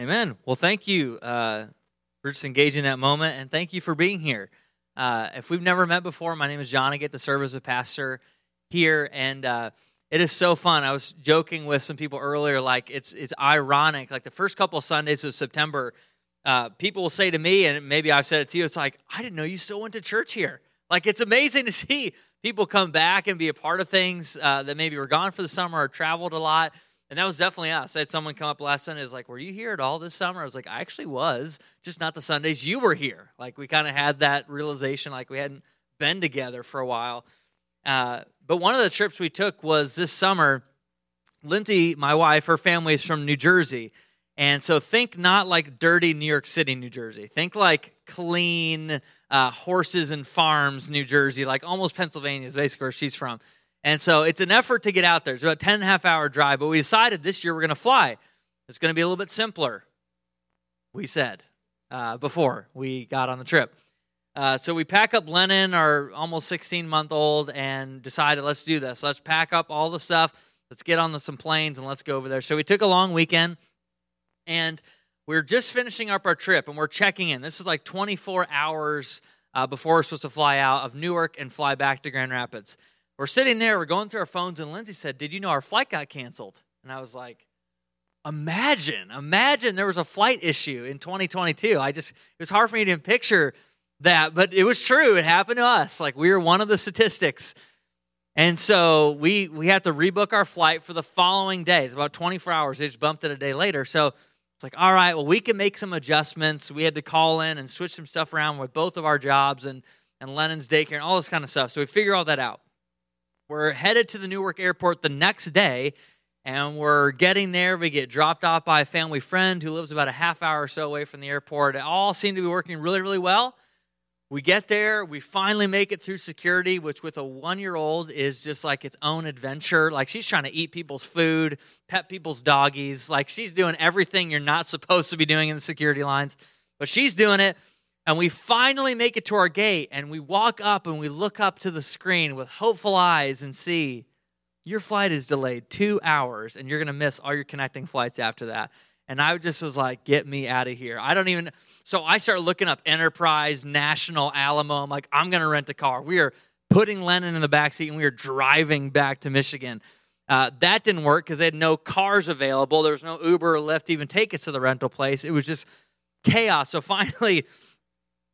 Amen. Well, thank you uh, for just engaging that moment, and thank you for being here. Uh, if we've never met before, my name is John. I get to serve as a pastor here, and uh, it is so fun. I was joking with some people earlier, like it's it's ironic. Like the first couple Sundays of September, uh, people will say to me, and maybe I've said it to you, it's like I didn't know you still went to church here. Like it's amazing to see people come back and be a part of things uh, that maybe were gone for the summer or traveled a lot. And that was definitely us. I had someone come up last Sunday, is like, Were you here at all this summer? I was like, I actually was, just not the Sundays you were here. Like, we kind of had that realization, like, we hadn't been together for a while. Uh, but one of the trips we took was this summer. Lindsay, my wife, her family is from New Jersey. And so think not like dirty New York City, New Jersey. Think like clean uh, horses and farms, New Jersey, like almost Pennsylvania is basically where she's from. And so it's an effort to get out there. It's about 10 and a half hour drive, but we decided this year we're going to fly. It's going to be a little bit simpler, we said uh, before we got on the trip. Uh, so we pack up Lennon, our almost 16 month old, and decided let's do this. Let's pack up all the stuff. Let's get on the, some planes and let's go over there. So we took a long weekend and we're just finishing up our trip and we're checking in. This is like 24 hours uh, before we're supposed to fly out of Newark and fly back to Grand Rapids. We're sitting there, we're going through our phones, and Lindsay said, Did you know our flight got canceled? And I was like, Imagine, imagine there was a flight issue in 2022. I just, it was hard for me to picture that, but it was true. It happened to us. Like we were one of the statistics. And so we we had to rebook our flight for the following day. It's about 24 hours. They just bumped it a day later. So it's like, all right, well, we can make some adjustments. We had to call in and switch some stuff around with both of our jobs and and Lennon's daycare and all this kind of stuff. So we figure all that out. We're headed to the Newark airport the next day, and we're getting there. We get dropped off by a family friend who lives about a half hour or so away from the airport. It all seemed to be working really, really well. We get there, we finally make it through security, which with a one year old is just like its own adventure. Like she's trying to eat people's food, pet people's doggies. Like she's doing everything you're not supposed to be doing in the security lines, but she's doing it. And we finally make it to our gate and we walk up and we look up to the screen with hopeful eyes and see your flight is delayed two hours and you're going to miss all your connecting flights after that. And I just was like, get me out of here. I don't even. So I start looking up Enterprise, National, Alamo. I'm like, I'm going to rent a car. We are putting Lennon in the back seat and we are driving back to Michigan. Uh, that didn't work because they had no cars available. There was no Uber or Lyft to even take us to the rental place. It was just chaos. So finally,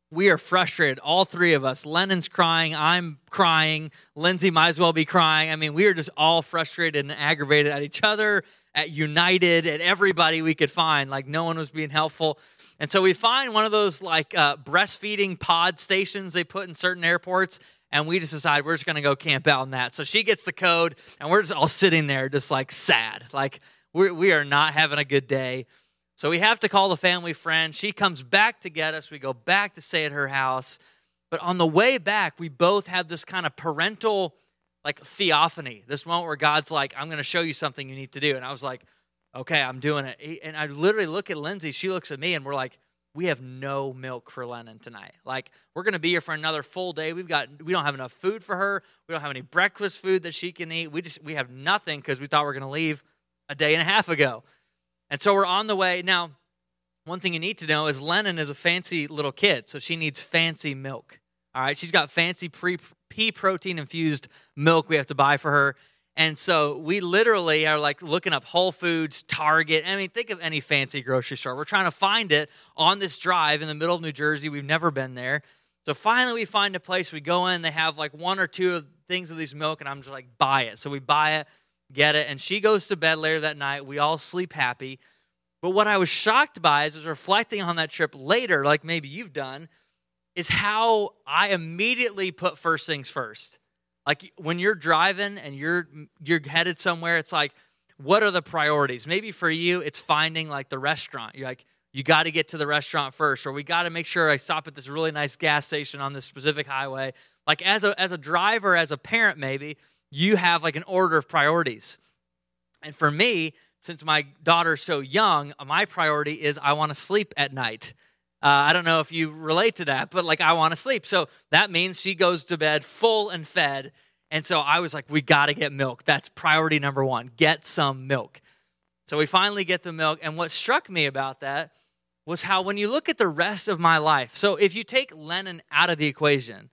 we are frustrated, all three of us. Lennon's crying, I'm crying, Lindsay might as well be crying. I mean, we are just all frustrated and aggravated at each other, at United, at everybody we could find. Like, no one was being helpful. And so we find one of those like uh, breastfeeding pod stations they put in certain airports, and we just decide we're just going to go camp out in that. So she gets the code, and we're just all sitting there, just like sad. Like, we're, we are not having a good day. So we have to call the family friend. She comes back to get us. We go back to stay at her house. But on the way back, we both have this kind of parental like theophany, this moment where God's like, I'm going to show you something you need to do. And I was like, okay, I'm doing it. And I literally look at Lindsay. She looks at me, and we're like, we have no milk for Lennon tonight. Like we're going to be here for another full day. We've got we don't have enough food for her. We don't have any breakfast food that she can eat. We just we have nothing because we thought we are going to leave a day and a half ago. And so we're on the way. Now, one thing you need to know is Lennon is a fancy little kid, so she needs fancy milk. All right, she's got fancy pre pea protein infused milk we have to buy for her. And so we literally are like looking up Whole Foods, Target. I mean, think of any fancy grocery store. We're trying to find it on this drive in the middle of New Jersey. We've never been there. So finally, we find a place. We go in. They have like one or two of things of these milk, and I'm just like, buy it. So we buy it get it. And she goes to bed later that night. We all sleep happy. But what I was shocked by is, was reflecting on that trip later, like maybe you've done, is how I immediately put first things first. Like when you're driving and you're you're headed somewhere, it's like, what are the priorities? Maybe for you, it's finding like the restaurant. You're like, you got to get to the restaurant first, or we got to make sure I stop at this really nice gas station on this specific highway. Like as a as a driver, as a parent, maybe you have like an order of priorities. And for me, since my daughter's so young, my priority is I want to sleep at night. Uh, I don't know if you relate to that, but like I want to sleep. So that means she goes to bed full and fed. And so I was like, we got to get milk. That's priority number one. Get some milk. So we finally get the milk. And what struck me about that was how, when you look at the rest of my life, so if you take Lennon out of the equation,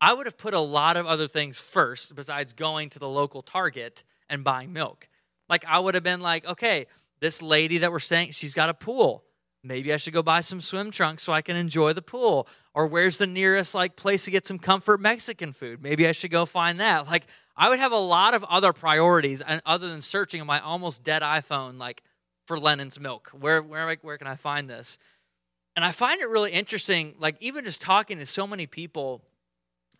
I would have put a lot of other things first besides going to the local Target and buying milk. Like, I would have been like, okay, this lady that we're staying, she's got a pool. Maybe I should go buy some swim trunks so I can enjoy the pool. Or where's the nearest like place to get some comfort Mexican food? Maybe I should go find that. Like I would have a lot of other priorities and other than searching on my almost dead iPhone like for Lennon's milk. Where where where can I find this? And I find it really interesting like even just talking to so many people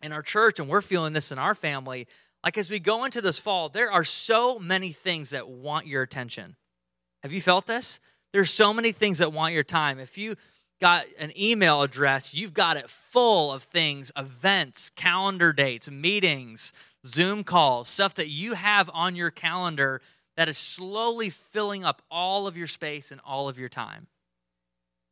in our church and we're feeling this in our family like as we go into this fall there are so many things that want your attention. Have you felt this? There's so many things that want your time. If you got an email address, you've got it full of things, events, calendar dates, meetings, Zoom calls, stuff that you have on your calendar that is slowly filling up all of your space and all of your time.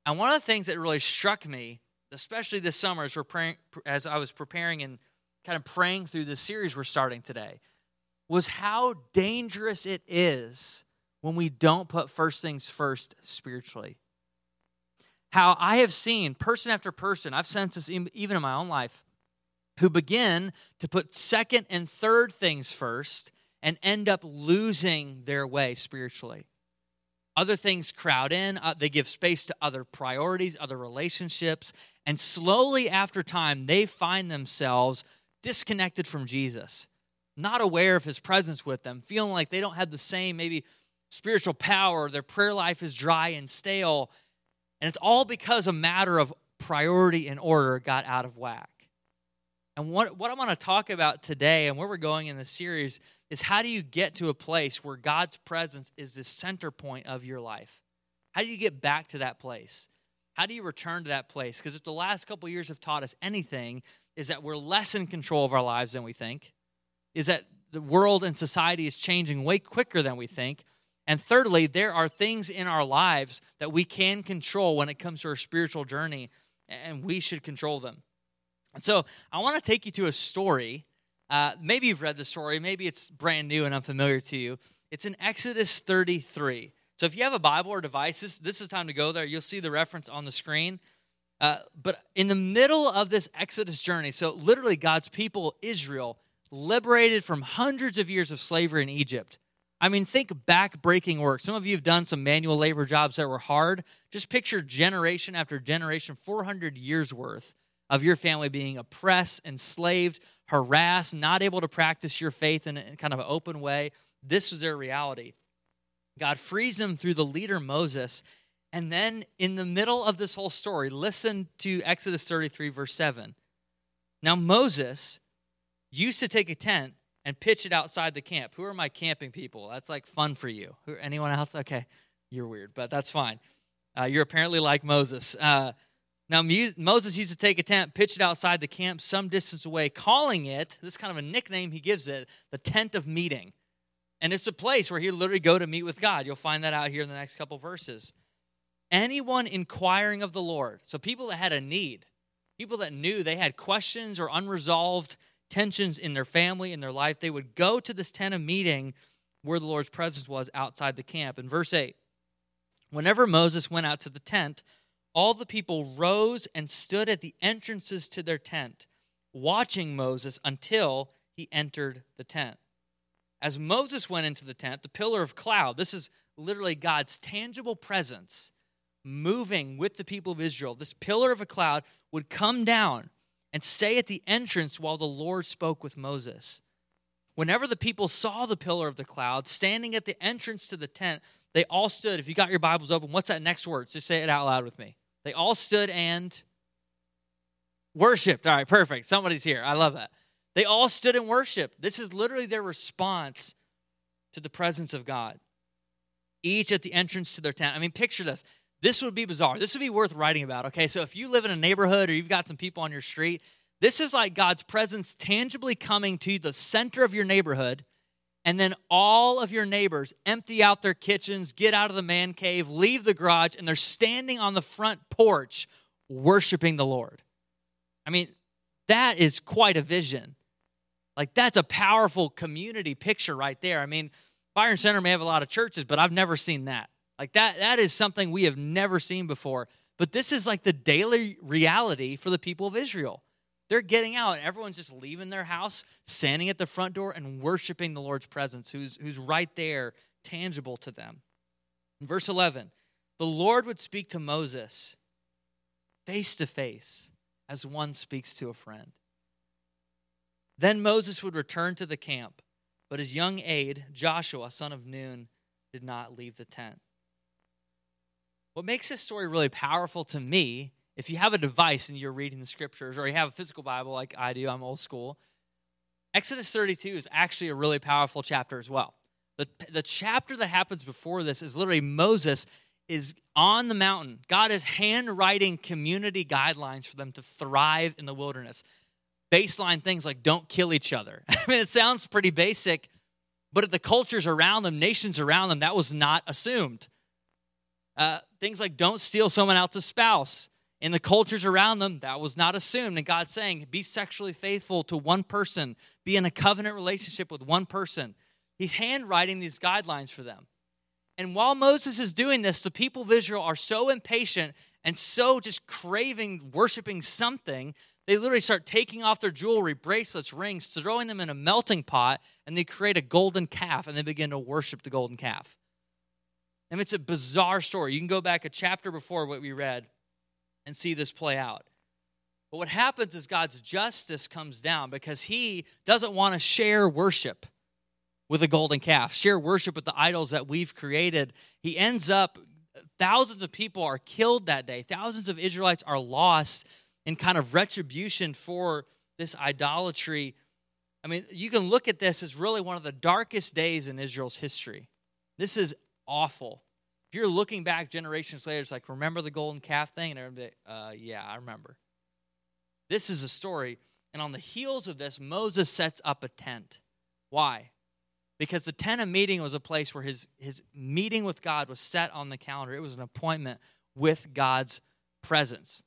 And one of the things that really struck me, especially this summer as, we're praying, as I was preparing and kind of praying through the series we're starting today, was how dangerous it is when we don't put first things first spiritually. How I have seen person after person, I've sensed this even in my own life, who begin to put second and third things first and end up losing their way spiritually. Other things crowd in, uh, they give space to other priorities, other relationships, and slowly after time, they find themselves disconnected from Jesus, not aware of his presence with them, feeling like they don't have the same, maybe spiritual power, their prayer life is dry and stale. And it's all because a matter of priority and order got out of whack. And what, what I want to talk about today and where we're going in the series is how do you get to a place where God's presence is the center point of your life? How do you get back to that place? How do you return to that place? Because if the last couple years have taught us anything, is that we're less in control of our lives than we think, is that the world and society is changing way quicker than we think, and thirdly, there are things in our lives that we can control when it comes to our spiritual journey, and we should control them. So I want to take you to a story. Uh, maybe you've read the story, maybe it's brand new and unfamiliar to you. It's in Exodus 33. So if you have a Bible or devices, this is time to go there. You'll see the reference on the screen. Uh, but in the middle of this Exodus journey, so literally God's people, Israel, liberated from hundreds of years of slavery in Egypt, I mean, think back-breaking work. Some of you have done some manual labor jobs that were hard. Just picture generation after generation, 400 years worth of your family being oppressed, enslaved, harassed, not able to practice your faith in a kind of an open way. This was their reality. God frees them through the leader Moses. And then in the middle of this whole story, listen to Exodus 33, verse 7. Now, Moses used to take a tent and pitch it outside the camp. Who are my camping people? That's like fun for you. Who, anyone else? Okay, you're weird, but that's fine. Uh, you're apparently like Moses. Uh, now, Moses used to take a tent, pitch it outside the camp some distance away, calling it, this kind of a nickname he gives it, the tent of meeting. And it's a place where he literally go to meet with God. You'll find that out here in the next couple verses. Anyone inquiring of the Lord, so people that had a need, people that knew they had questions or unresolved tensions in their family, in their life, they would go to this tent of meeting where the Lord's presence was outside the camp. In verse 8, whenever Moses went out to the tent, all the people rose and stood at the entrances to their tent, watching Moses until he entered the tent. As Moses went into the tent, the pillar of cloud, this is literally God's tangible presence moving with the people of Israel. This pillar of a cloud would come down and stay at the entrance while the Lord spoke with Moses. Whenever the people saw the pillar of the cloud standing at the entrance to the tent, they all stood. If you got your Bibles open, what's that next word? Just say it out loud with me. They all stood and worshiped. All right, perfect. Somebody's here. I love that. They all stood and worshiped. This is literally their response to the presence of God. Each at the entrance to their town. I mean, picture this. This would be bizarre. This would be worth writing about. Okay, so if you live in a neighborhood or you've got some people on your street, this is like God's presence tangibly coming to the center of your neighborhood, and then all of your neighbors empty out their kitchens, get out of the man cave, leave the garage, and they're standing on the front porch worshiping the Lord. I mean, that is quite a vision. Like, that's a powerful community picture right there. I mean, Byron Center may have a lot of churches, but I've never seen that. Like that, that is something we have never seen before. But this is like the daily reality for the people of Israel. They're getting out, everyone's just leaving their house, standing at the front door, and worshiping the Lord's presence, who's, who's right there, tangible to them. In verse 11, the Lord would speak to Moses face to face as one speaks to a friend. Then Moses would return to the camp, but his young aide, Joshua, son of Nun, did not leave the tent. What makes this story really powerful to me, if you have a device and you're reading the scriptures, or you have a physical Bible like I do, I'm old school, Exodus 32 is actually a really powerful chapter as well. The, the chapter that happens before this is literally Moses is on the mountain. God is handwriting community guidelines for them to thrive in the wilderness. Baseline things like don't kill each other. I mean, it sounds pretty basic, but at the cultures around them, nations around them, that was not assumed. Uh, things like don't steal someone else's spouse. In the cultures around them, that was not assumed. And God's saying, be sexually faithful to one person, be in a covenant relationship with one person. He's handwriting these guidelines for them. And while Moses is doing this, the people of Israel are so impatient and so just craving worshiping something, they literally start taking off their jewelry, bracelets, rings, throwing them in a melting pot, and they create a golden calf and they begin to worship the golden calf. And it's a bizarre story. You can go back a chapter before what we read and see this play out. But what happens is God's justice comes down because he doesn't want to share worship with a golden calf, share worship with the idols that we've created. He ends up, thousands of people are killed that day, thousands of Israelites are lost in kind of retribution for this idolatry. I mean, you can look at this as really one of the darkest days in Israel's history. This is awful. If you're looking back generations later, it's like, remember the golden calf thing? And everybody, uh, yeah, I remember. This is a story. And on the heels of this, Moses sets up a tent. Why? because the tent of meeting was a place where his, his meeting with God was set on the calendar. It was an appointment with God's presence.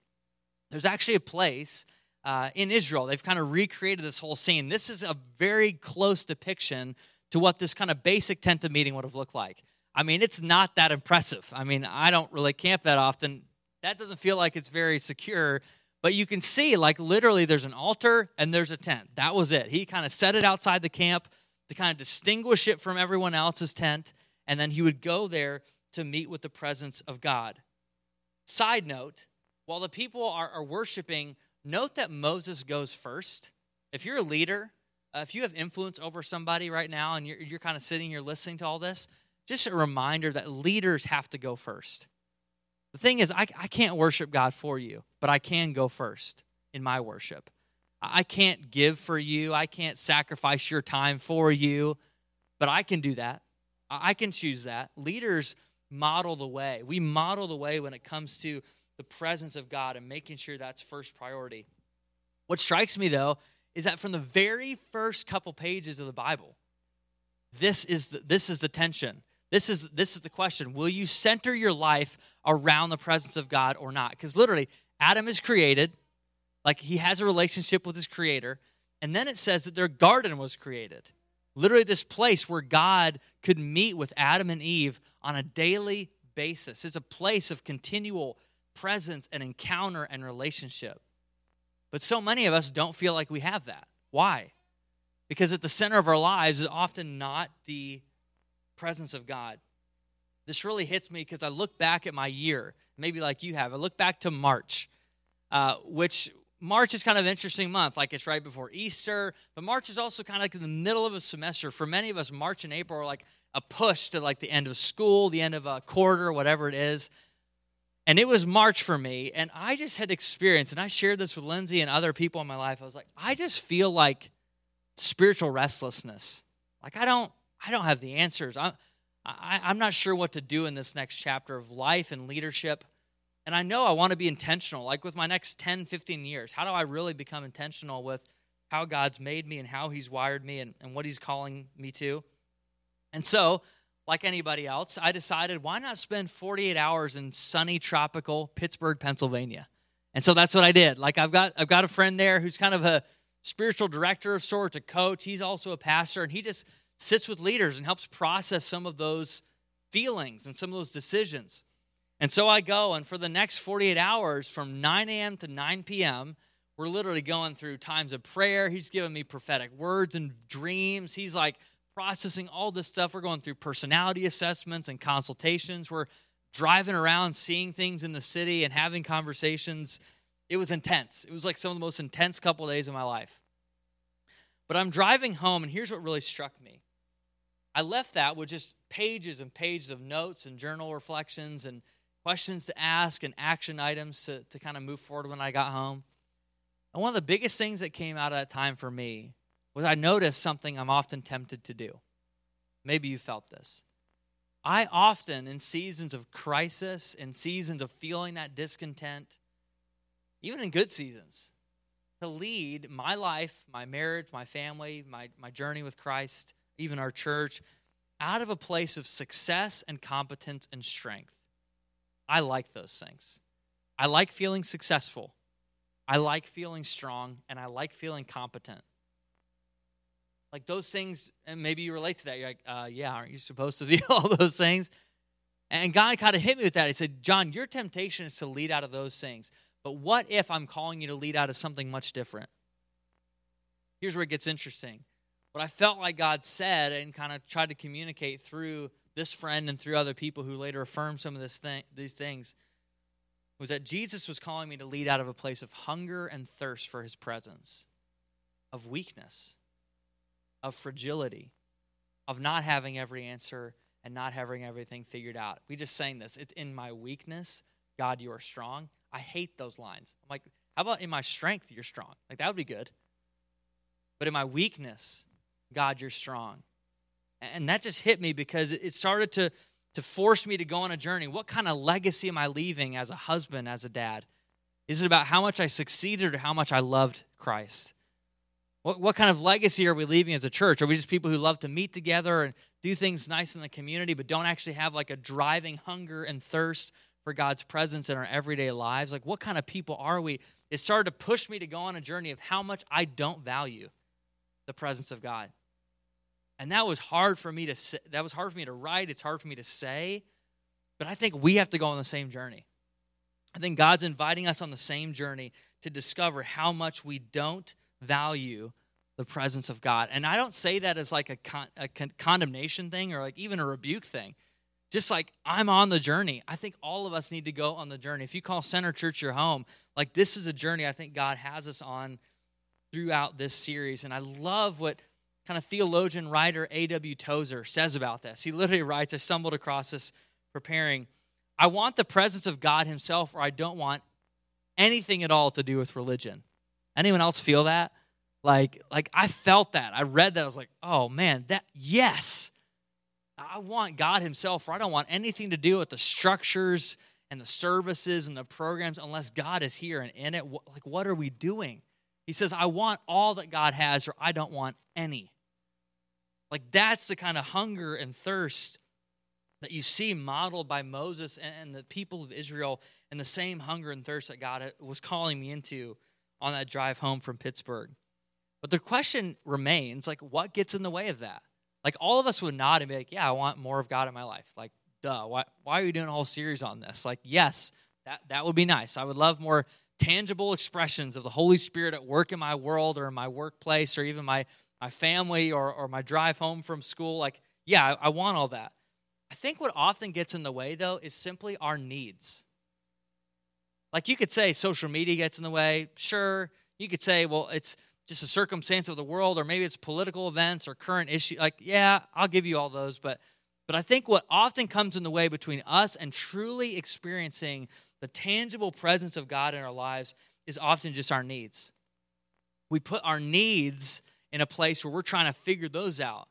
There's actually a place uh, in Israel, they've kind of recreated this whole scene. This is a very close depiction to what this kind of basic tent of meeting would have looked like. I mean, it's not that impressive. I mean, I don't really camp that often. That doesn't feel like it's very secure, but you can see, like, literally, there's an altar and there's a tent. That was it. He kind of set it outside the camp to kind of distinguish it from everyone else's tent, and then he would go there to meet with the presence of God. Side note, while the people are, are worshiping, note that Moses goes first. If you're a leader, uh, if you have influence over somebody right now and you're, you're kind of sitting here listening to all this, just a reminder that leaders have to go first. The thing is, I, I can't worship God for you, but I can go first in my worship. I can't give for you, I can't sacrifice your time for you, but I can do that. I can choose that. Leaders model the way. We model the way when it comes to the presence of God and making sure that's first priority. What strikes me though is that from the very first couple pages of the Bible, this is the, this is the tension. This is this is the question. Will you center your life around the presence of God or not? Cuz literally Adam is created, like he has a relationship with his creator. And then it says that their garden was created. Literally, this place where God could meet with Adam and Eve on a daily basis. It's a place of continual presence and encounter and relationship. But so many of us don't feel like we have that. Why? Because at the center of our lives is often not the presence of God. This really hits me because I look back at my year, maybe like you have. I look back to March, uh, which March is kind of an interesting month. Like it's right before Easter, but March is also kind of like in the middle of a semester. For many of us, March and April are like a push to like the end of school, the end of a quarter, whatever it is. And it was March for me, and I just had experienced, and I shared this with Lindsay and other people in my life. I was like, I just feel like spiritual restlessness. Like I don't, I don't have the answers. I'm, I, I'm not sure what to do in this next chapter of life and leadership. And I know I want to be intentional, like with my next 10, 15 years. How do I really become intentional with how God's made me and how He's wired me and, and what He's calling me to? And so, like anybody else, I decided why not spend 48 hours in sunny, tropical Pittsburgh, Pennsylvania? And so that's what I did. Like I've got I've got a friend there who's kind of a spiritual director of sorts, a coach. He's also a pastor, and he just sits with leaders and helps process some of those feelings and some of those decisions. And so I go, and for the next 48 hours, from 9 a.m. to 9 p.m., we're literally going through times of prayer. He's giving me prophetic words and dreams. He's like processing all this stuff. We're going through personality assessments and consultations. We're driving around, seeing things in the city, and having conversations. It was intense. It was like some of the most intense couple of days of my life. But I'm driving home, and here's what really struck me. I left that with just pages and pages of notes and journal reflections and questions to ask and action items to, to kind of move forward when I got home. And one of the biggest things that came out of that time for me was I noticed something I'm often tempted to do. Maybe you felt this. I often, in seasons of crisis, in seasons of feeling that discontent, even in good seasons, to lead my life, my marriage, my family, my, my journey with Christ, even our church, out of a place of success and competence and strength. I like those things. I like feeling successful. I like feeling strong and I like feeling competent. Like those things, and maybe you relate to that. You're like, uh, yeah, aren't you supposed to feel all those things? And God kind of hit me with that. He said, John, your temptation is to lead out of those things. But what if I'm calling you to lead out of something much different? Here's where it gets interesting. What I felt like God said and kind of tried to communicate through this friend and through other people who later affirmed some of thing, these things was that Jesus was calling me to lead out of a place of hunger and thirst for his presence, of weakness, of fragility, of not having every answer and not having everything figured out. We just sang this. It's in my weakness, God, you are strong. I hate those lines. I'm like, how about in my strength, you're strong? Like, that would be good. But in my weakness, God, you're strong. And that just hit me because it started to to force me to go on a journey. What kind of legacy am I leaving as a husband, as a dad? Is it about how much I succeeded or how much I loved Christ? What, what kind of legacy are we leaving as a church? Are we just people who love to meet together and do things nice in the community, but don't actually have like a driving hunger and thirst for God's presence in our everyday lives? Like, what kind of people are we? It started to push me to go on a journey of how much I don't value the presence of God. And that was hard for me to say, that was hard for me to write, it's hard for me to say, but I think we have to go on the same journey. I think God's inviting us on the same journey to discover how much we don't value the presence of God. And I don't say that as like a, con- a con- condemnation thing or like even a rebuke thing. Just like I'm on the journey. I think all of us need to go on the journey. If you call Center Church your home, like this is a journey I think God has us on throughout this series. And I love what kind of theologian writer A.W. Tozer says about this. He literally writes, I stumbled across this preparing. I want the presence of God Himself, or I don't want anything at all to do with religion. Anyone else feel that? Like, like I felt that. I read that. I was like, oh man, that yes. I want God Himself, or I don't want anything to do with the structures and the services and the programs unless God is here and in it. Like, what are we doing? He says, I want all that God has, or I don't want any. Like that's the kind of hunger and thirst that you see modeled by Moses and the people of Israel, and the same hunger and thirst that God uh, was calling me into on that drive home from Pittsburgh. But the question remains like, what gets in the way of that? Like, all of us would nod and be like, yeah, I want more of God in my life. Like, duh, why, why are you doing a whole series on this? Like, yes, that, that would be nice. I would love more tangible expressions of the Holy Spirit at work in my world or in my workplace or even my my family or, or my drive home from school. Like, yeah, I, I want all that. I think what often gets in the way, though, is simply our needs. Like, you could say social media gets in the way. Sure. You could say, well, it's just a circumstance of the world, or maybe it's political events or current issue. Like, yeah, I'll give you all those. But, but I think what often comes in the way between us and truly experiencing the tangible presence of God in our lives is often just our needs. We put our needs in a place where we're trying to figure those out.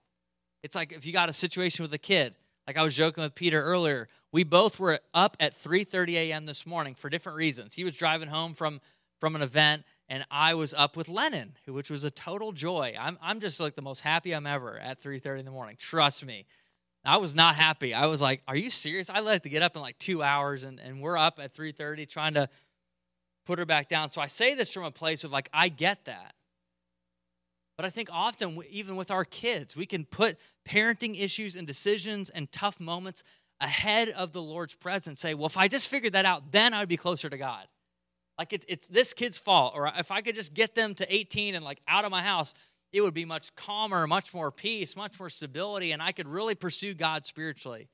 It's like if you got a situation with a kid, like I was joking with Peter earlier, we both were up at 3:30 a.m. this morning for different reasons. He was driving home from from an event and I was up with Lennon, which was a total joy. I'm I'm just like the most happy I'm ever at 3:30 in the morning. Trust me. I was not happy. I was like, "Are you serious? I like to get up in like 2 hours and and we're up at 3:30 trying to put her back down." So I say this from a place of like I get that. But I think often, even with our kids, we can put parenting issues and decisions and tough moments ahead of the Lord's presence. Say, well, if I just figured that out, then I'd be closer to God. Like it's, it's this kid's fault. Or if I could just get them to 18 and like out of my house, it would be much calmer, much more peace, much more stability, and I could really pursue God spiritually.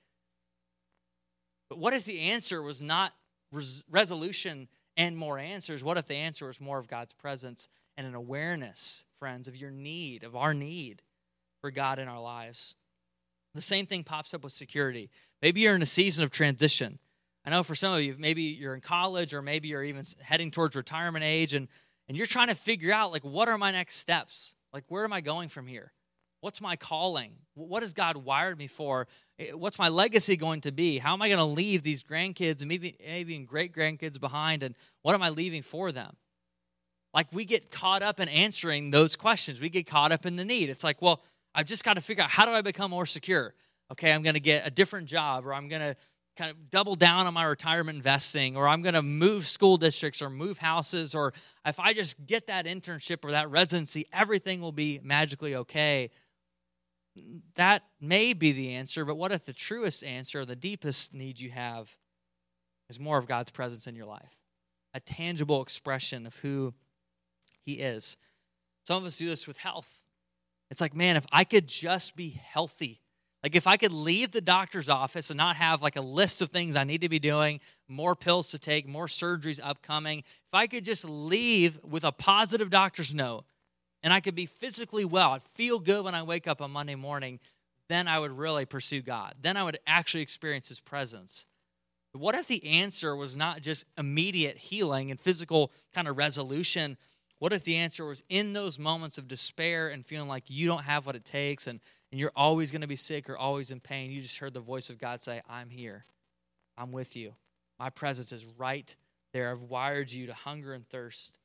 But what if the answer was not res- resolution and more answers? What if the answer was more of God's presence and an awareness, friends, of your need, of our need for God in our lives? The same thing pops up with security. Maybe you're in a season of transition. I know for some of you, maybe you're in college or maybe you're even heading towards retirement age and, and you're trying to figure out, like, what are my next steps? Like, where am I going from here? What's my calling? What has God wired me for? Eh, what's my legacy going to be? How am I going to leave these grandkids and maybe, maybe great grandkids behind? And what am I leaving for them? Like, we get caught up in answering those questions. We get caught up in the need. It's like, well, I've just got to figure out how do I become more secure? Okay, I'm going to get a different job, or I'm going to kind of double down on my retirement investing, or I'm going to move school districts or move houses, or if I just get that internship or that residency, everything will be magically okay that may be the answer, but what if the truest answer, the deepest need you have, is more of God's presence in your life? A tangible expression of who He is. Some of us do this with health. It's like, man, if I could just be healthy, like if I could leave the doctor's office and not have like a list of things I need to be doing, more pills to take, more surgeries upcoming, if I could just leave with a positive doctor's note, and I could be physically well, I'd feel good when I wake up on Monday morning, then I would really pursue God. Then I would actually experience His presence. But what if the answer was not just immediate healing and physical kind of resolution? What if the answer was in those moments of despair and feeling like you don't have what it takes and, and you're always going to be sick or always in pain? You just heard the voice of God say, I'm here. I'm with you. My presence is right there. I've wired you to hunger and thirst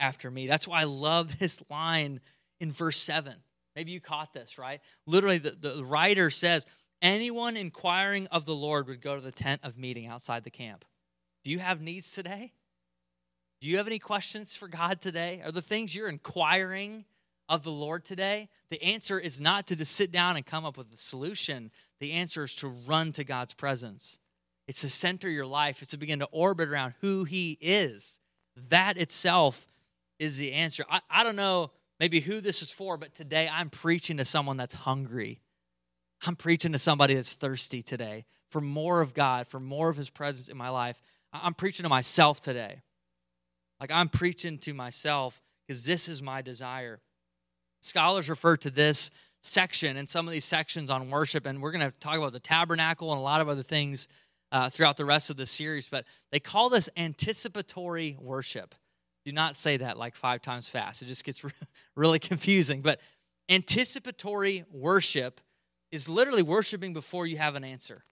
after me. That's why I love this line in verse 7. Maybe you caught this, right? Literally, the, the writer says, Anyone inquiring of the Lord would go to the tent of meeting outside the camp. Do you have needs today? Do you have any questions for God today? Are the things you're inquiring of the Lord today? The answer is not to just sit down and come up with a solution. The answer is to run to God's presence. It's to center your life, it's to begin to orbit around who He is. That itself is the answer. I, I don't know maybe who this is for, but today I'm preaching to someone that's hungry. I'm preaching to somebody that's thirsty today for more of God, for more of His presence in my life. I'm preaching to myself today. Like I'm preaching to myself because this is my desire. Scholars refer to this section and some of these sections on worship, and we're going to talk about the tabernacle and a lot of other things uh, throughout the rest of the series, but they call this anticipatory worship. Do not say that like five times fast. It just gets really confusing. But anticipatory worship is literally worshiping before you have an answer,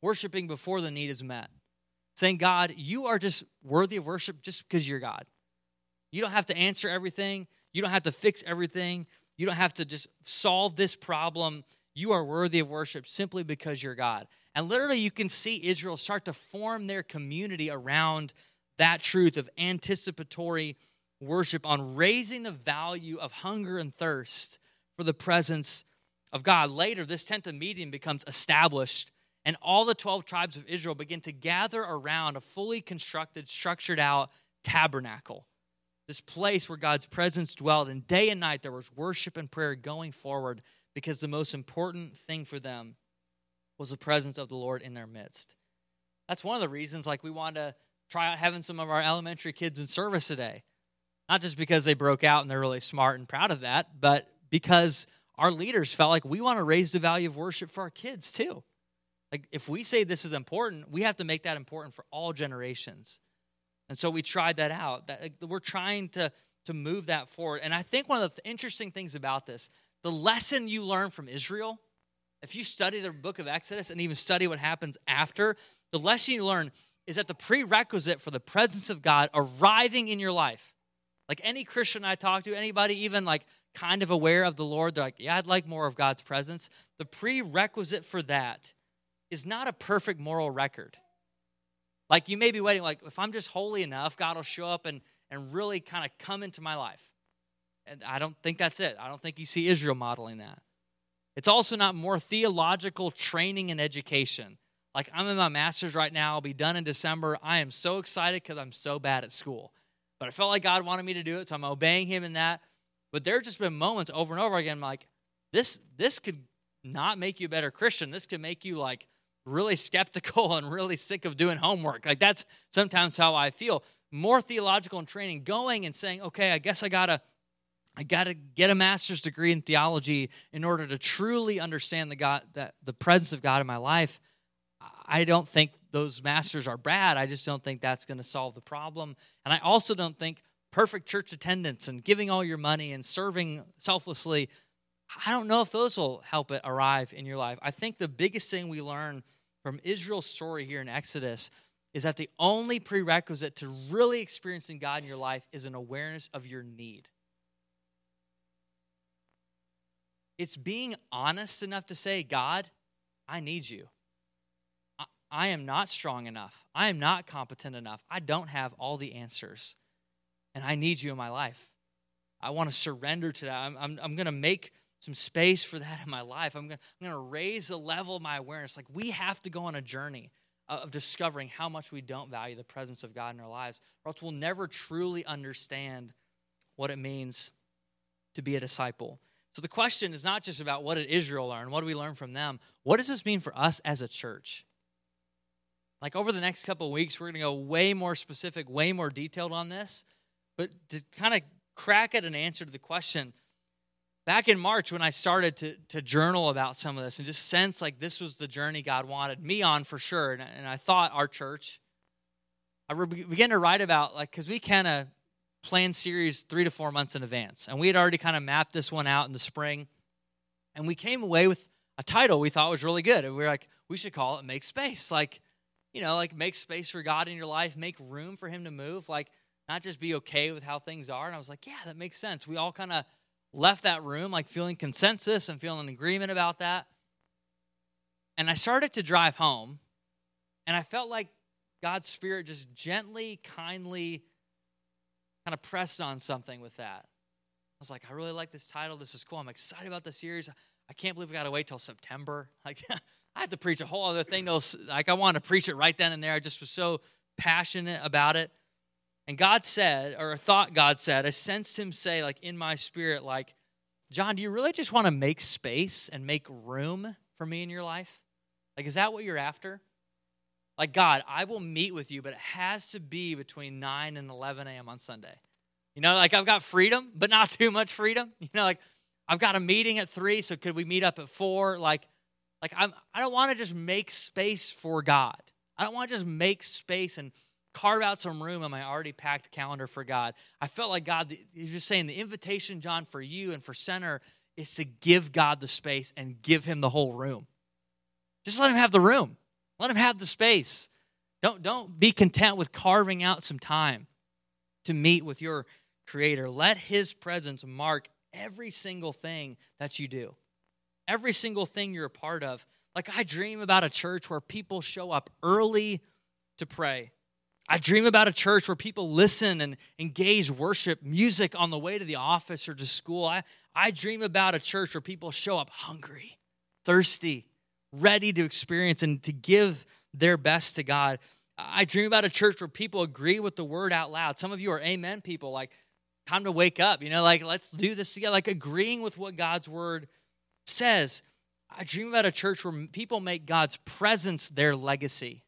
worshiping before the need is met. Saying, God, you are just worthy of worship just because you're God. You don't have to answer everything, you don't have to fix everything, you don't have to just solve this problem. You are worthy of worship simply because you're God. And literally, you can see Israel start to form their community around that truth of anticipatory worship on raising the value of hunger and thirst for the presence of God. Later, this tent of meeting becomes established, and all the 12 tribes of Israel begin to gather around a fully constructed, structured out tabernacle. This place where God's presence dwelled, and day and night there was worship and prayer going forward because the most important thing for them was the presence of the Lord in their midst. That's one of the reasons, like, we want to try out having some of our elementary kids in service today. Not just because they broke out and they're really smart and proud of that, but because our leaders felt like we want to raise the value of worship for our kids too. Like if we say this is important, we have to make that important for all generations. And so we tried that out. That we're trying to to move that forward. And I think one of the interesting things about this, the lesson you learn from Israel, if you study the book of Exodus and even study what happens after, the lesson you learn is that the prerequisite for the presence of God arriving in your life. Like any Christian I talk to, anybody even like kind of aware of the Lord, they're like, yeah, I'd like more of God's presence. The prerequisite for that is not a perfect moral record. Like you may be waiting, like, if I'm just holy enough, God will show up and, and really kind of come into my life. And I don't think that's it. I don't think you see Israel modeling that. It's also not more theological training and education. Like I'm in my master's right now, I'll be done in December. I am so excited because I'm so bad at school. But I felt like God wanted me to do it, so I'm obeying Him in that. But there have just been moments over and over again, I'm like, this, this could not make you a better Christian. This could make you like really skeptical and really sick of doing homework. Like that's sometimes how I feel. More theological and training, going and saying, okay, I guess I gotta I got to get a master's degree in theology in order to truly understand the God that the presence of God in my life. I don't think those masters are bad. I just don't think that's going to solve the problem. And I also don't think perfect church attendance and giving all your money and serving selflessly, I don't know if those will help it arrive in your life. I think the biggest thing we learn from Israel's story here in Exodus is that the only prerequisite to really experiencing God in your life is an awareness of your need. It's being honest enough to say, God, I need you. I am not strong enough. I am not competent enough. I don't have all the answers. And I need you in my life. I want to surrender to that. I'm, I'm, I'm going to make some space for that in my life. I'm going to raise the level of my awareness. Like we have to go on a journey of discovering how much we don't value the presence of God in our lives, or else we'll never truly understand what it means to be a disciple. So the question is not just about what did Israel learn? What do we learn from them? What does this mean for us as a church? Like over the next couple weeks, we're going to go way more specific, way more detailed on this. But to kind of crack at an answer to the question, back in March when I started to, to journal about some of this and just sense like this was the journey God wanted me on for sure, and, and I thought our church, I began to write about like because we kind of plan series three to four months in advance, and we had already kind of mapped this one out in the spring, and we came away with a title we thought was really good, and we were like, we should call it "Make Space," like you know, like make space for God in your life, make room for Him to move, like not just be okay with how things are. And I was like, yeah, that makes sense. We all kind of left that room like feeling consensus and feeling agreement about that. And I started to drive home, and I felt like God's Spirit just gently, kindly kind of pressed on something with that. I was like, I really like this title. This is cool. I'm excited about the series. I can't believe we got to wait till September. Like, I have to preach a whole other thing. Those Like, I wanted to preach it right then and there. I just was so passionate about it. And God said, or thought God said, I sensed Him say, like, in my spirit, like, John, do you really just want to make space and make room for me in your life? Like, is that what you're after? Like, God, I will meet with you, but it has to be between 9 and 11 a.m. on Sunday. You know, like I've got freedom, but not too much freedom. You know, like I've got a meeting at 3, so could we meet up at 4? Like, like I'm, I don't want to just make space for God. I don't want to just make space and carve out some room in my already packed calendar for God. I felt like God, is just saying the invitation, John, for you and for Center is to give God the space and give Him the whole room. Just let Him have the room. Let Him have the space. Don't, don't be content with carving out some time to meet with your Creator. Let His presence mark every single thing that you do every single thing you're a part of. Like, I dream about a church where people show up early to pray. I dream about a church where people listen and engage worship music on the way to the office or to school. I, I dream about a church where people show up hungry, thirsty, ready to experience and to give their best to God. I dream about a church where people agree with the word out loud. Some of you are amen people, like, time to wake up, you know, like, let's do this together, like agreeing with what God's word says, I dream about a church where people make God's presence their legacy.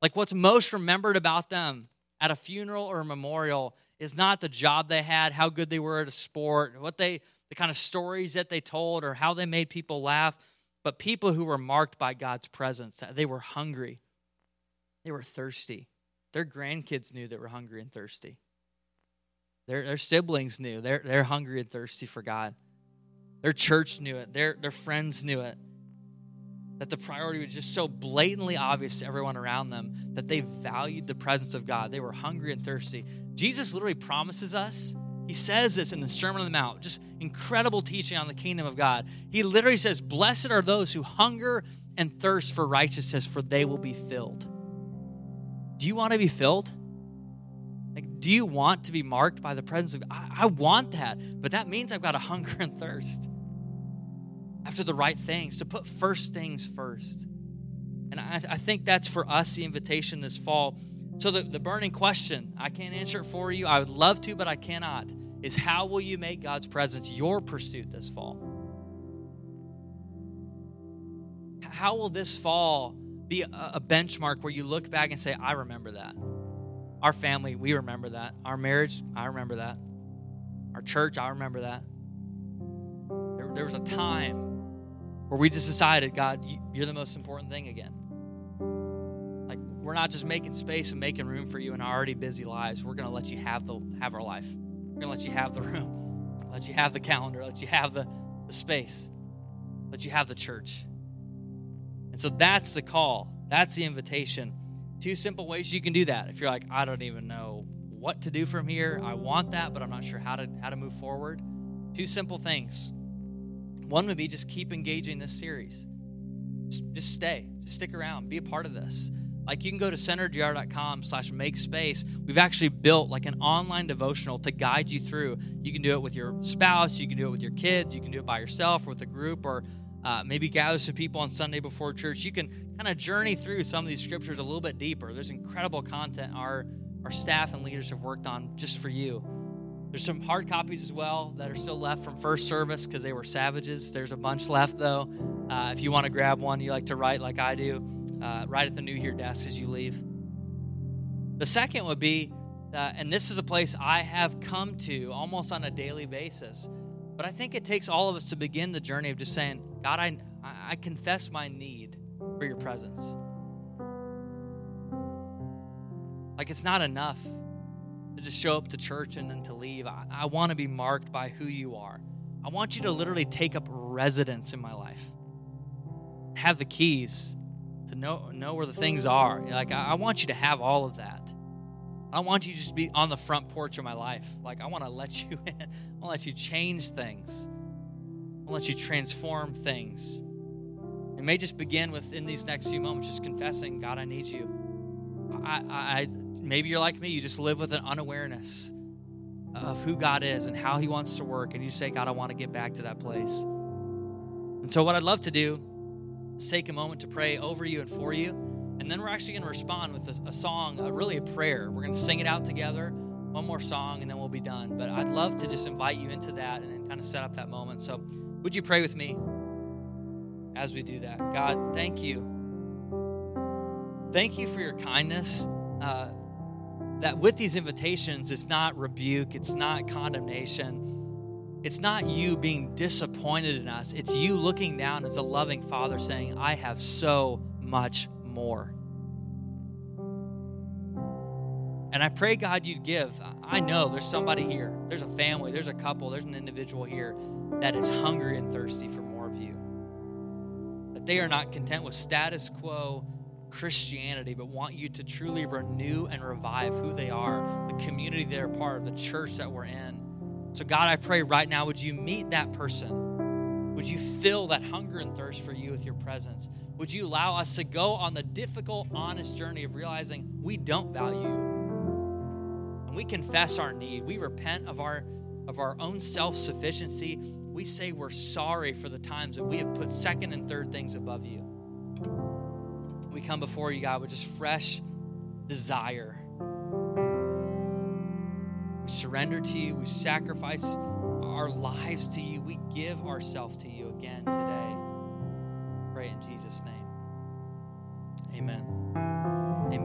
Like what's most remembered about them at a funeral or a memorial is not the job they had, how good they were at a sport, what they the kind of stories that they told or how they made people laugh, but people who were marked by God's presence. Uh, they were hungry. They were thirsty. Their grandkids knew they were hungry and thirsty. Their, their siblings knew they're, they're hungry and thirsty for God. Their church knew it, their, their friends knew it. That the priority was just so blatantly obvious to everyone around them that they valued the presence of God. They were hungry and thirsty. Jesus literally promises us, he says this in the Sermon on the Mount, just incredible teaching on the kingdom of God. He literally says, Blessed are those who hunger and thirst for righteousness, for they will be filled. Do you want to be filled? Like, do you want to be marked by the presence of God? I, I want that, but that means I've got a hunger and thirst after the right things, to put first things first. And I, I think that's for us the invitation this fall. So, the, the burning question, I can't answer it for you. I would love to, but I cannot, is how will you make God's presence your pursuit this fall? How will this fall be a, a benchmark where you look back and say, I remember that? Our family, we remember that. Our marriage, I remember that. Our church, I remember that. There, there was a time where we just decided, God, you're the most important thing again. Like we're not just making space and making room for you in our already busy lives. We're going to let you have the have our life. We're going to let you have the room, let you have the calendar, let you have the, the space, let you have the church. And so that's the call. That's the invitation. Two simple ways you can do that. If you're like, I don't even know what to do from here, I want that, but I'm not sure how to how to move forward. Two simple things. One would be just keep engaging this series. Just, stay. Just stick around. Be a part of this. Like you can go to centergr.com slash make space. We've actually built like an online devotional to guide you through. You can do it with your spouse, you can do it with your kids, you can do it by yourself or with a group, or uh, maybe gather some people on Sunday before church. You can kind of journey through some of these scriptures a little bit deeper. There's incredible content our our staff and leaders have worked on just for you. There's some hard copies as well that are still left from first service because they were savages. There's a bunch left though. Uh, if you want to grab one, you like to write like I do, uh, write at the New Here desk as you leave. The second would be, uh, and this is a place I have come to almost on a daily basis, but I think it takes all of us to begin the journey of just saying, God, I, I confess my need for your presence. Like it's not enough to just show up to church and then to leave. I, I want to be marked by who you are. I want you to literally take up residence in my life. Have the keys to know know where the things are. Like I, I want you to have all of that. I want you to just be on the front porch of my life. Like I want to let you in. I want to let you change things. I want to let you transform things. It may just begin within these next few moments, just confessing, God, I need you. I, I, maybe you're like me, you just live with an unawareness of who God is and how He wants to work, and you say, God, I want to get back to that place. And so, what I'd love to do is take a moment to pray over you and for you, and then we're actually going to respond with a, a song, a, really a prayer. We're going to sing it out together, one more song, and then we'll be done. But I'd love to just invite you into that and, and kind of set up that moment. So, would you pray with me as we do that? God, thank you. Thank you for your kindness. Uh, that with these invitations, it's not rebuke, it's not condemnation, it's not you being disappointed in us. It's you looking down as a loving father saying, I have so much more. And I pray, God, you'd give. I know there's somebody here, there's a family, there's a couple, there's an individual here that is hungry and thirsty for more of you. That they are not content with status quo Christianity, but want you to truly renew and revive who they are, the community they're part of, the church that we're in. So, God, I pray right now, would you meet that person? Would you fill that hunger and thirst for you with your presence? Would you allow us to go on the difficult, honest journey of realizing we don't value? And we confess our need. We repent of our of our own self-sufficiency. We say we're sorry for the times that we have put second and third things above you we come before you, God, with just fresh desire. We surrender to you. We sacrifice our lives to you. We give ourselves to you again today. Pray in Jesus' name. Amen. Amen.